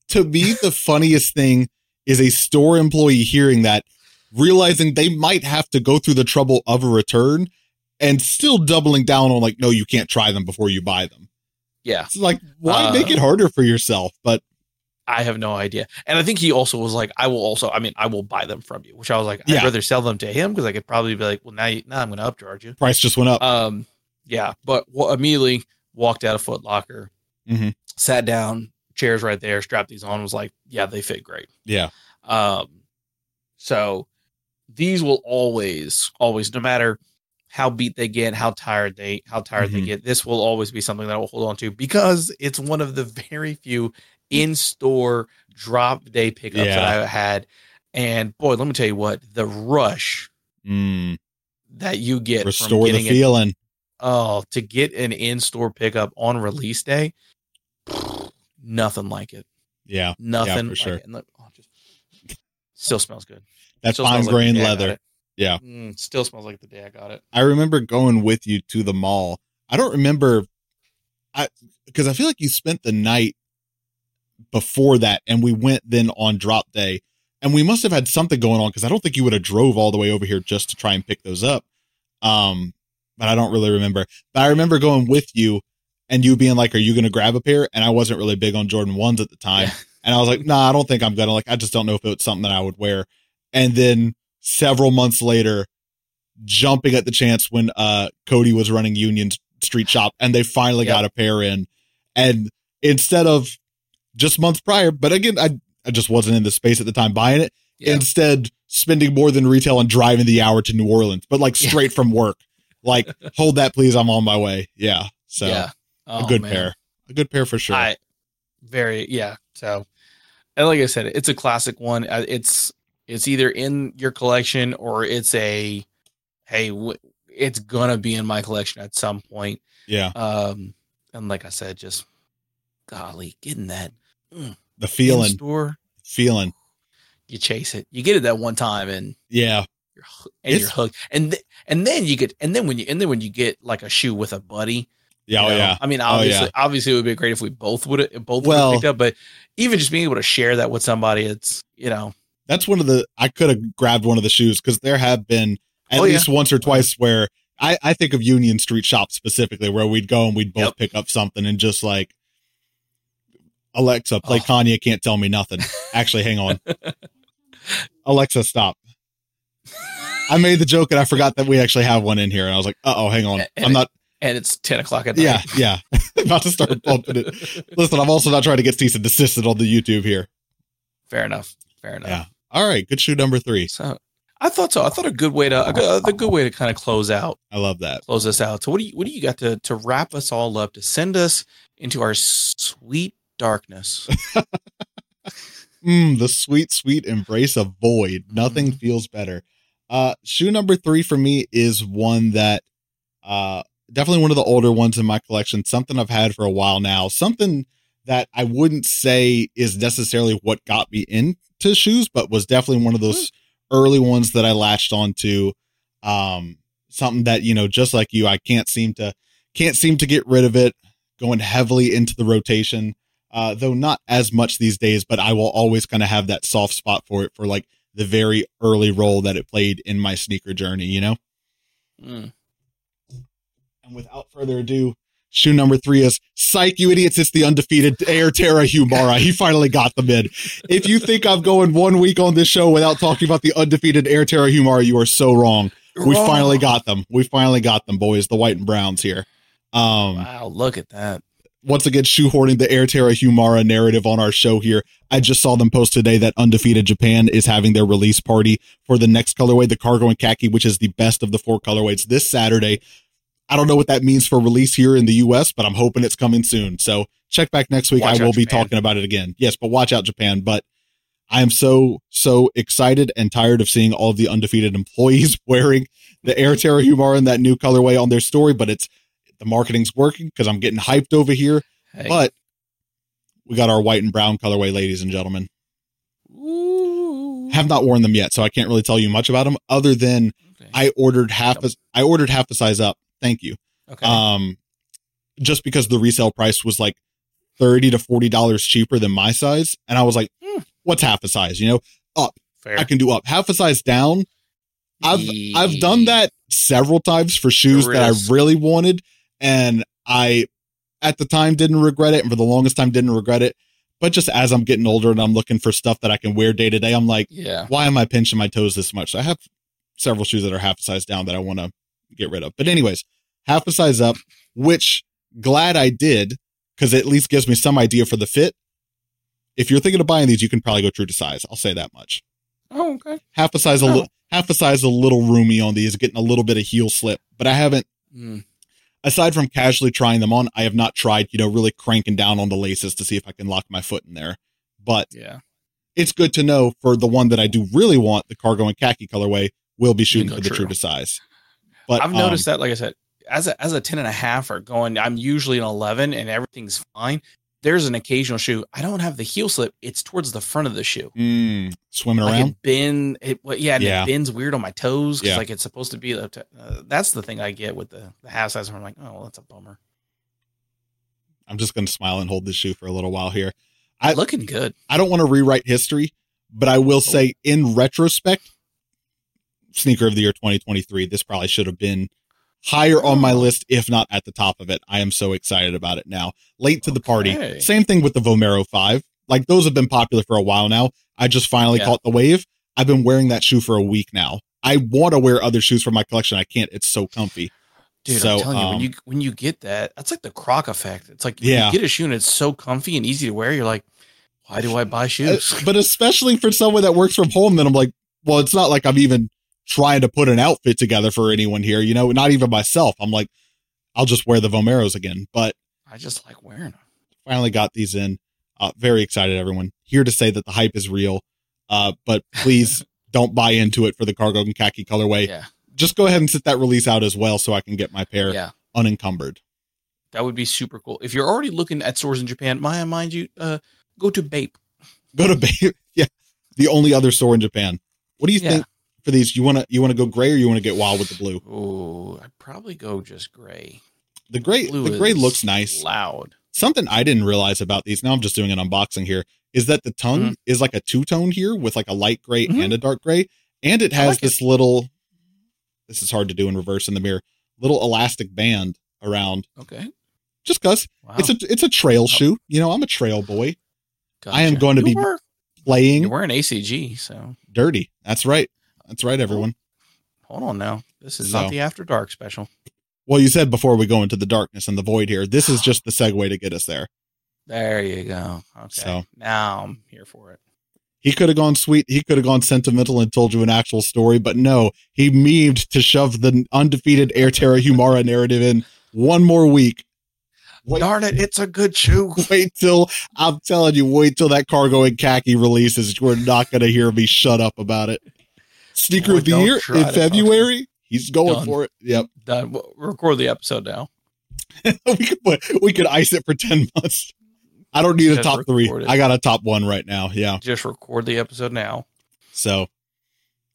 to me, the funniest thing is a store employee hearing that, realizing they might have to go through the trouble of a return, and still doubling down on like, no, you can't try them before you buy them. Yeah, It's like, why Uh, make it harder for yourself? But I have no idea. And I think he also was like, I will also, I mean, I will buy them from you, which I was like, Yeah. I'd rather sell them to him because I could probably be like, well, now, you, now I'm going to upcharge you. price just went up. Um, yeah, but w- immediately walked out of Foot Locker, Mhm. sat down, chairs right there, strapped these on, was like, yeah, they fit great. yeah. Um, so these will always, always, no matter how beat they get, how tired they, how tired they Mhm. get, this will always be something that I will hold on to because it's one of the very few in-store drop day pickups Yeah. that I had. And boy, let me tell you what, the rush Mm, that you get from restore the getting it feeling. Oh, to get an in-store pickup on release day, nothing like it. Yeah. Nothing for sure. Like it. Look, oh, just, still smells good. That's fine like grain got leather. Yeah. Mm, still smells like the day I got it. I remember going with you to the mall. I don't remember I because I feel like you spent the night before that and we went then on drop day and we must have had something going on because I don't think you would have drove all the way over here just to try and pick those up. Um but I don't really remember. But I remember going with you and you being like, "Are you going to grab a pair?" And I wasn't really big on Jordan ones at the time, Yeah. and I was like, "Nah, I don't think I'm gonna." Like, I just don't know if it's something that I would wear. And then several months later, jumping at the chance when uh Cody was running Union Street Shop, and they finally Yep. got a pair in, and instead of just months prior, but again, I I just wasn't in the space at the time buying it. Yeah. Instead, spending more than retail and driving the hour to New Orleans, but like Yeah. straight from work. Like, hold that, please. I'm on my way. Yeah. So yeah. a Oh, good man. pair, a good pair for sure. I very yeah. So, and like I said, it's a classic one. Uh, It's it's either in your collection or it's a hey, w- it's gonna be in my collection at some point. yeah. Um, and like I said, just golly, getting that The feeling, store, feeling. you chase it, you get it that one time, and Yeah. You're and you're hooked. And th- and then you get and then when you and then when you get like a shoe with a buddy, Yeah. you Oh, know, yeah. I mean, Oh, obviously, yeah. obviously, it would be great if we both would have both Well- would picked up. But even just being able to share that with somebody, it's you know, That's one of the, I could have grabbed one of the shoes because there have been at Oh, yeah. least once or twice where I, I think of Union Street Shop specifically where we'd go and we'd both Yep. pick up something and just like, Alexa, play Oh. Kanye can't tell me nothing. Actually, hang on. Alexa, stop. I made the joke and I forgot that we actually have one in here. And I was like, uh oh, hang on. And- I'm not, and it's ten o'clock at night. yeah, yeah. about to start bumping it. Listen, I'm also not trying to get cease and desisted on the YouTube here. Fair enough. Fair enough. Yeah. All right. Good shoe number three. So I thought so. I thought a good way to a good, a good way to kind of close out I love that. close us out. So what do you what do you got to to wrap us all up to send us into our sweet darkness? Mm, the sweet, sweet embrace of void. Nothing Mhm. feels better. Uh, shoe number three for me is one that, uh, definitely one of the older ones in my collection. Something I've had for a while now. Something that I wouldn't say is necessarily what got me into shoes, but was definitely one of those early ones that I latched onto. Um, something that you know, just like you, I can't seem to can't seem to get rid of it. Going heavily into the rotation uh, though not as much these days, but I will always kind of have that soft spot for it for like the very early role that it played in my sneaker journey, you know? Mm. And without further ado, shoe number three is Psych, you idiots. It's the undefeated Air Terra Humara. He finally got them in. If you think I'm going one week on this show without talking about the undefeated Air Terra Humara, you are so wrong. We Wrong. finally got them. We finally got them, boys, the white and browns here. Um, Wow, look at that. Once again shoehorning the Air Terra Humara narrative on our show here. I just saw them post today that Undefeated Japan is having their release party for the next colorway, the cargo and khaki, which is the best of the four colorways this Saturday. I don't know what that means for release here in the US, but I'm hoping it's coming soon. So check back next week. Watch I will be Japan. talking about it again. Yes, but watch out Japan. But I am so, so excited and tired of seeing all of the undefeated employees wearing the Air Terra Humara in that new colorway on their story, but it's the marketing's working because I'm getting hyped over here. Hey. But we got our white and brown colorway, ladies and gentlemen. Ooh. Have not worn them yet, so I can't really tell you much about them other than Okay. I ordered half a I ordered half a size up. Thank you. okay. Um just because the resale price was like 30 to 40 dollars cheaper than my size and I was like, Hmm. what's half a size, you know? Fair. I can do up. Half a size down. I've I've done that several times for shoes that. I really wanted, and I at the time didn't regret it, and for the longest time didn't regret it. But just as I'm getting older and I'm looking for stuff that I can wear day to day, I'm like, Yeah. why am I pinching my toes this much? So I have several shoes that are half a size down that I want to get rid of. But anyways, half a size up, which glad I did because it at least gives me some idea for the fit. If you're thinking of buying these, you can probably go true to size. I'll say that much Oh, okay. half a size a Oh. little half a size a little roomy on these, getting a little bit of heel slip. But I haven't Mm. Aside from casually trying them on, I have not tried, you know, really cranking down on the laces to see if I can lock my foot in there. But Yeah. it's good to know for the one that I do really want, the cargo and khaki colorway, will be shooting for the true. true to size. But I've um, noticed that, like I said, as a as a ten and a half or going, I'm usually an eleven and everything's fine. There's an occasional shoe. I don't have the heel slip. It's towards the front of the shoe. mm, swimming Like around. it bend, it well, yeah, and Yeah. it bends weird on my toes because Yeah. like it's supposed to be. up to- Uh, that's the thing I get with the, the half size. Where I'm like, oh, well, that's a bummer. I'm just going to smile and hold this shoe for a little while here. I- Looking good. I don't want to rewrite history, but I will say in retrospect, sneaker of the year 2023, this probably should have been higher on my list, if not at the top of it. I am so excited about it now. Late to the party. Same thing with the Vomero 5. Like those have been popular for a while now. I just finally Yeah. caught the wave. I've been wearing that shoe for a week now. I want to wear other shoes from my collection. I can't. It's so comfy. Dude, So, I'm telling you, um, when you when you get that, that's like the croc effect. It's like Yeah. you get a shoe and it's so comfy and easy to wear, you're like, why do I buy shoes? Uh, but especially for someone that works from home, then I'm like, well, it's not like I'm even trying to put an outfit together for anyone here, you know, not even myself. I'm like, I'll just wear the Vomeros again. But I just like wearing them. finally got these in. Uh, very excited, everyone. Here to say that the hype is real. Uh, but please don't buy into it for the cargo and khaki colorway. Yeah, Just go ahead and sit that release out as well so I can get my pair yeah, unencumbered. that would be super cool. If you're already looking at stores in Japan, Maya, mind you, uh, go to Bape. Go to Bay. yeah. The only other store in Japan. What do you Yeah. think for these? You want to, you want to go gray or you want to get wild with the blue? Oh, I'd probably go just gray. The gray, Blue the gray looks nice. loud. Something I didn't realize about these. Now I'm just doing an unboxing here. Is that the tongue Mhm. is like a two tone here with like a light gray Mhm. and a dark gray, and it has like this little. This is hard to do in reverse in the mirror. Little elastic band around, Okay, just cause wow. it's a it's a trail shoe. You know, I'm a trail boy. I am going to You be were- Playing You're wearing ACG, so dirty. That's right. That's right, everyone. hold on now. This is So- not the After Dark special. Well, you said before we go into the darkness and the void here, this is just the segue to get us there. There you go. Okay. So- now I'm here for it. He could have gone sweet. He could have gone sentimental and told you an actual story, but no, he memed to shove the undefeated Air Terra Humara narrative in one more week. Wait, Darn it, it's a good shoe. wait till I'm telling you, wait till that cargo and khaki releases. We're not going to hear me shut up about it. Sneaker Boy, of the year in February. He's going Done. for it. Yep. Done. We'll record the episode now. we could put, we could ice it for 10 months. I don't need a top three. it. I got a top one right now. Yeah. Just record the episode now. So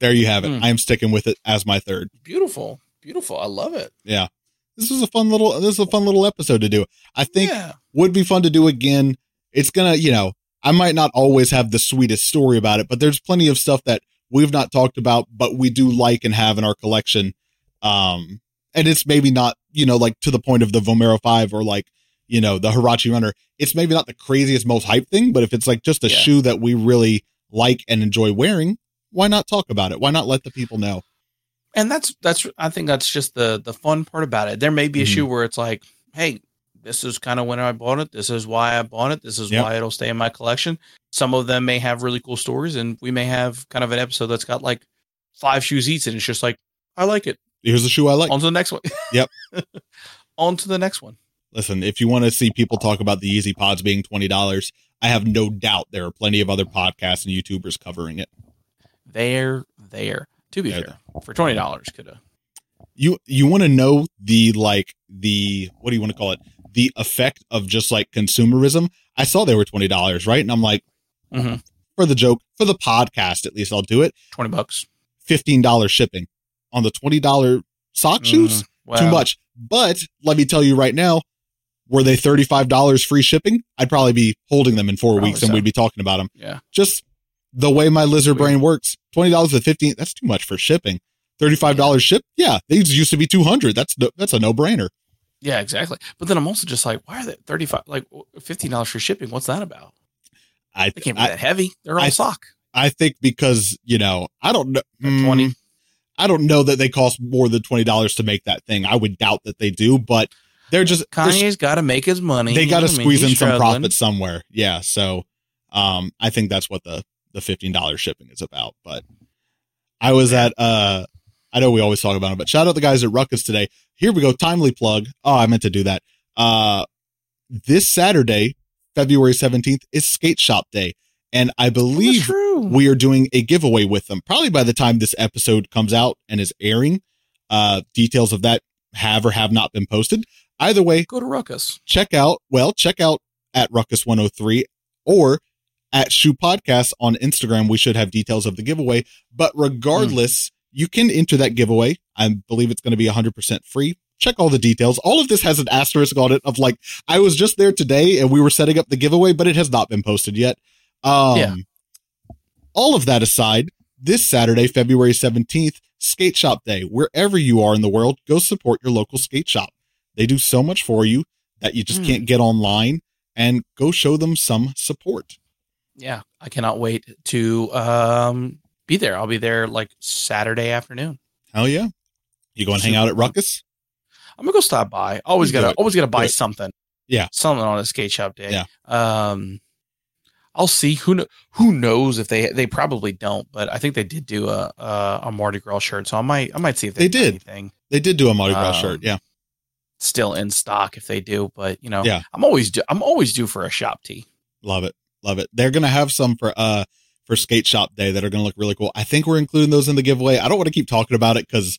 there you have it. Hmm. I am sticking with it as my third. Beautiful. Beautiful. I love it. Yeah. This was a fun little this is a fun little episode to do. I think yeah. would be fun to do again. It's gonna, you know, I might not always have the sweetest story about it, but there's plenty of stuff that we've not talked about, but we do like and have in our collection. Um, and it's maybe not, you know, like to the point of the Vomero 5 or like, you know, the Huarache Runner. It's maybe not the craziest, most hype thing, but if it's like just a Yeah. shoe that we really like and enjoy wearing, why not talk about it? Why not let the people know? And that's that's I think that's just the the fun part about it. There may be a Mhm. shoe where it's like, hey, this is kind of when I bought it. This is why I bought it. This is Yep. why it'll stay in my collection. Some of them may have really cool stories, and we may have kind of an episode that's got like five shoes each, and it's just like, I like it. Here's a shoe I like. On to the next one. Yep. On to the next one. Listen, if you want to see people talk about the Yeezy Pods being twenty dollars, I have no doubt there are plenty of other podcasts and YouTubers covering it. There, there. To be There, fair, for twenty dollars, could have. You you want to know the like the what do you want to call it? The effect of just like consumerism. I saw they were twenty dollars, right? And I'm like, Mhm. for the joke, for the podcast, at least I'll do it. Twenty bucks. Fifteen dollars shipping on the twenty dollar sock shoes. Mm, well, Too much. But let me tell you right now, were they thirty five dollars free shipping? I'd probably be holding them in four Probably weeks and we'd be talking about them. Yeah. just the way my lizard Weird. brain works. Twenty dollars to fifteen. That's too much for shipping. Thirty five dollars ship. Yeah, these used to be two hundred. That's no, that's a no brainer. Yeah, exactly. But then I'm also just like, why are they thirty five like fifteen dollars for shipping? What's that about? I They can't be I, that heavy. They're all I- sock. I think because you know I don't know At 20. Mm, I don't know that they cost more than twenty dollars to make that thing. I would doubt that they do, but they're just Kanye's got to make his money. they got to I mean? squeeze in some struggling. profit somewhere. Yeah. So, um, I think that's what the, the $15 shipping is about. But I was at, uh, I know we always talk about it, but shout out the guys at Ruckus today. Here we go. Timely plug. Oh, I meant to do that. Uh, this Saturday, February 17th is skate shop day. And I believe we are doing a giveaway with them probably by the time this episode comes out and is airing. Uh, details of that have or have not been posted. Either way, Go to Ruckus. check out, well, check out at Ruckus 103 or at Shoe Podcast on Instagram. We should have details of the giveaway. But regardless, you can enter that giveaway. I believe it's going to be 100% free. Check all the details. All of this has an asterisk on it of like, I was just there today and we were setting up the giveaway, but it has not been posted yet. Um, Yeah. all of that aside, this Saturday, February 17th, Skate Shop Day. Wherever you are in the world, go support your local skate shop. They do so much for you that you just Mm. can't get online and go show them some support. Yeah, I cannot wait to um be there. I'll be there like Saturday afternoon. Hell yeah. You go and hang out at Ruckus? I'm gonna go stop by. Always gotta always gotta buy something. Yeah. something on a skate shop day. Yeah. Um, I'll see who kn- who knows if they they probably don't, but I think they did do a a, a Mardi Gras shirt, so I might I might see if They they, did. anything They did do a Mardi Gras Um, shirt. Yeah. still in stock if they do. But you know, Yeah. I'm always due, I'm always due for a shop tee. Love it. Love it. They're going to have some for, uh, for skate shop day that are going to look really cool. I think we're including those in the giveaway. I don't want to keep talking about it because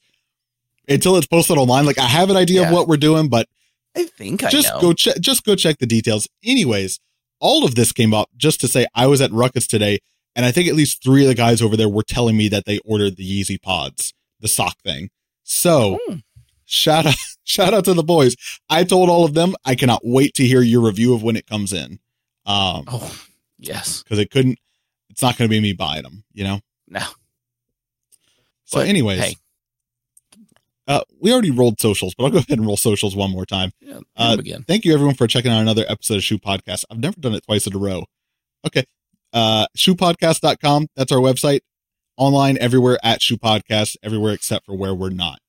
until it's posted online, like I have an idea of what we're doing, but I think I just know. go check just go check the details anyways all of this came up just to say i was at ruckus today and i think at least three of the guys over there were telling me that they ordered the yeezy pods the sock thing so Hmm. shout out shout out to the boys i told all of them i cannot wait to hear your review of when it comes in um Oh yes, because it couldn't it's not going to be me buying them you know no. so But, anyways hey. uh, we already rolled socials but i'll go ahead and roll socials one more time Yeah, Uh, again. Thank you everyone for checking out another episode of Shoe Podcast. I've never done it twice in a row. Okay. Uh, shoepodcast.com. That's our website. Online everywhere at Shoe Podcast, everywhere except for where we're not.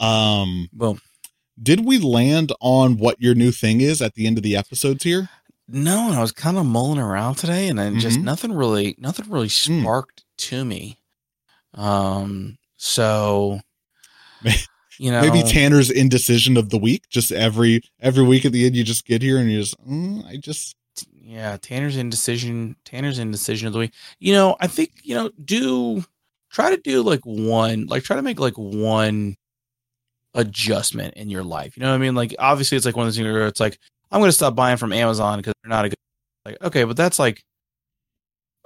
Um, Boom. did we land on what your new thing is at the end of the episodes here? No, and I was kind of mulling around today, and then just Mhm. nothing really, nothing really Mm. sparked to me. Um, so you know, Maybe Tanner's indecision of the week. Just every every week at the end, you just get here and you just, mm, I just yeah, Tanner's indecision. Tanner's indecision of the week. You know, I think you know, do try to do like one, like try to make like one adjustment in your life. You know what I mean? Like obviously, it's like one of those things where it's like I'm going to stop buying from Amazon because they're not a good. Like okay, but that's like.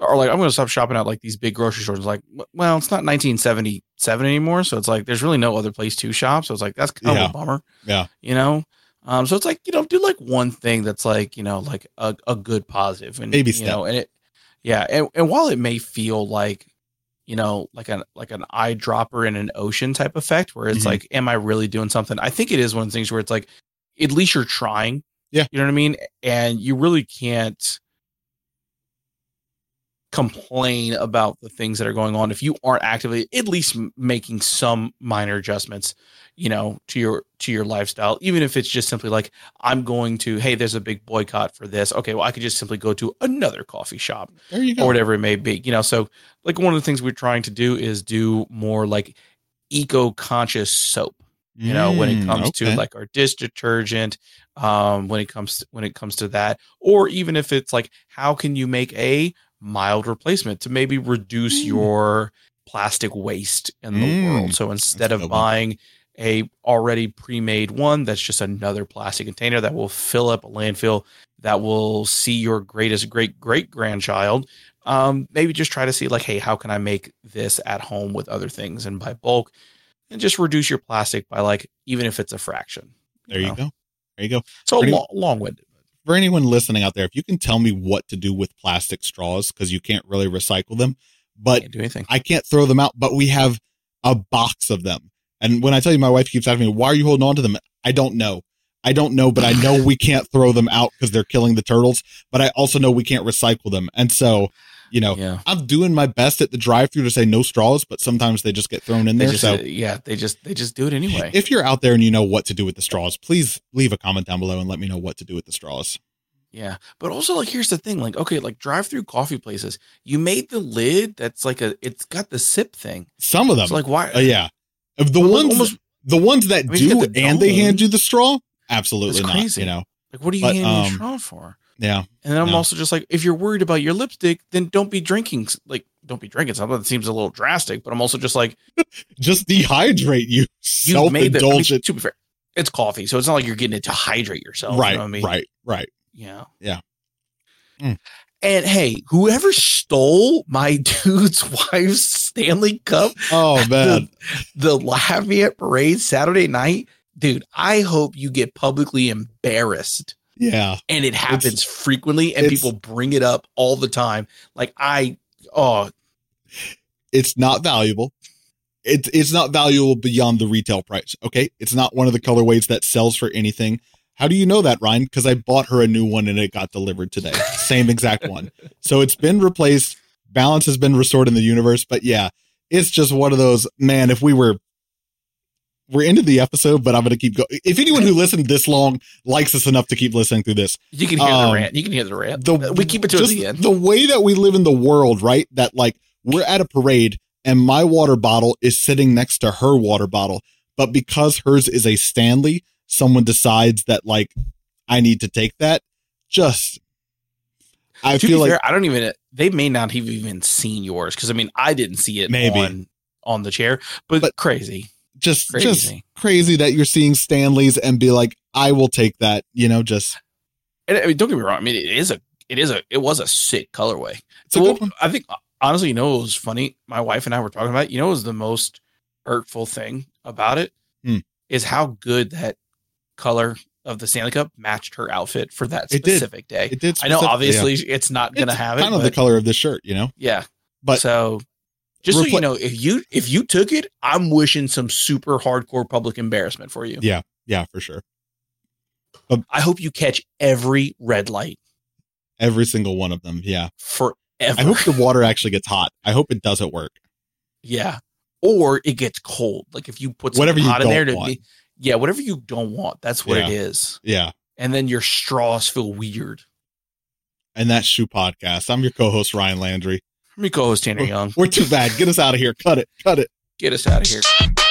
Or like I'm going to stop shopping at like these big grocery stores. Like, well, it's not 1977 anymore, so it's like there's really no other place to shop. So it's like that's kind Yeah. of a bummer. Yeah. you know. Um, so it's like you know, do like one thing that's like you know, like a, a good positive and Baby you step. know, and it, yeah, and, and while it may feel like you know, like an like an eyedropper in an ocean type effect, where it's Mhm. like, am I really doing something? I think it is one of the things where it's like, at least you're trying. Yeah. you know what I mean, and you really can't complain about the things that are going on if you aren't actively at least making some minor adjustments you know to your to your lifestyle even if it's just simply like i'm going to hey there's a big boycott for this. Okay well i could just simply go to another coffee shop or whatever it may be you know? So like one of the things we're trying to do is do more like eco-conscious soap you know when it Mm, comes okay. to like our dish detergent um when it comes to, when it comes to that or even if it's like how can you make a mild replacement to maybe reduce Mm. your plastic waste in the Mm, world so instead of buying a already pre-made one that's just another plastic container that will fill up a landfill that will see your greatest great great grandchild um maybe just try to see like hey how can i make this at home with other things and by bulk and just reduce your plastic by like even if it's a fraction there you know? go. There you go. so long, long-winded for anyone listening out there, if you can tell me what to do with plastic straws, because you can't really recycle them, but can't do anything I can't throw them out, but we have a box of them. And when I tell you, my wife keeps asking me, why are you holding on to them? I don't know. I don't know, but I know we can't throw them out because they're killing the turtles, but I also know we can't recycle them. And so, you know, yeah I'm doing my best at the drive through to say no straws, but sometimes they just get thrown in they there. just, so uh, yeah they just they just do it anyway if you're out there and you know what to do with the straws, please leave a comment down below and let me know what to do with the straws. Yeah. But also like here's the thing, like, okay, like drive through coffee places. You made the lid that's like a it's got the sip thing. Some of them, So like why Uh, yeah. Of the Almost- ones, almost- the ones that I mean, do the and they hand you the straw, absolutely That's not. crazy. You know, like what are you But, handing um, straw for? Yeah, And then I'm no. also just like, if you're worried about your lipstick, then don't be drinking like don't be drinking something that seems a little drastic, but I'm also just like just dehydrate you, you've made the I mean, to be fair, it's coffee, so it's not like you're getting it to hydrate yourself. right, You know what I mean? right, right. Yeah. Yeah. Mm. And hey, whoever stole my dude's wife's Stanley Cup Oh man, the Lafayette parade Saturday night, dude, I hope you get publicly embarrassed. Yeah. And it happens frequently and people bring it up all the time. Like I oh It's not valuable. It's it's not valuable beyond the retail price. Okay, it's not one of the colorways that sells for anything. How do you know that, Ryan? Because I bought her a new one and it got delivered today. Same exact one. So it's been replaced. Balance has been restored in the universe. But yeah, it's just one of those. Man, if we were we're into the episode, but I'm going to keep going. If anyone who listened this long likes us enough to keep listening through this, You can hear Um, the rant. You can hear the rant. the we keep it to the end. The way that we live in the world, right? That like we're at a parade and my water bottle is sitting next to her water bottle, but because hers is a Stanley, someone decides that like I need to take that. Just I to feel be like fair, I don't even. They may not have even seen yours because I mean, I didn't see it Maybe. on on the chair, but, But- crazy. Just crazy. just crazy that you're seeing Stanleys and be like, I will take that. You know, just And I mean, don't get me wrong. I mean, it is a, it is a, it was a sick colorway. it's Well. I think honestly, you know, it was funny. My wife and I were talking about. it. You know, what was the most hurtful thing about it Hmm. is how good that color of the Stanley Cup matched her outfit for that It specific day. It did. I know, obviously, yeah. it's not going to have it. kind of the color of this shirt. You know, yeah, but so just so you know, if you if you took it, I'm wishing some super hardcore public embarrassment for you. Yeah. yeah, for sure. Um, I hope you catch every red light Every single one of them. Yeah. forever. I hope the water actually gets hot. I hope it doesn't work. yeah, or it gets cold. Like if you put Whatever you hot in there to want. be, yeah, whatever you don't want. That's what it Yeah. is. Yeah. And then your straws feel weird. And that's Shoe Podcast. I'm your co-host Ryan Landry. Let me co-host Tanner Young. We're too bad. Get us out of here. Cut it. Cut it. Get us out of here.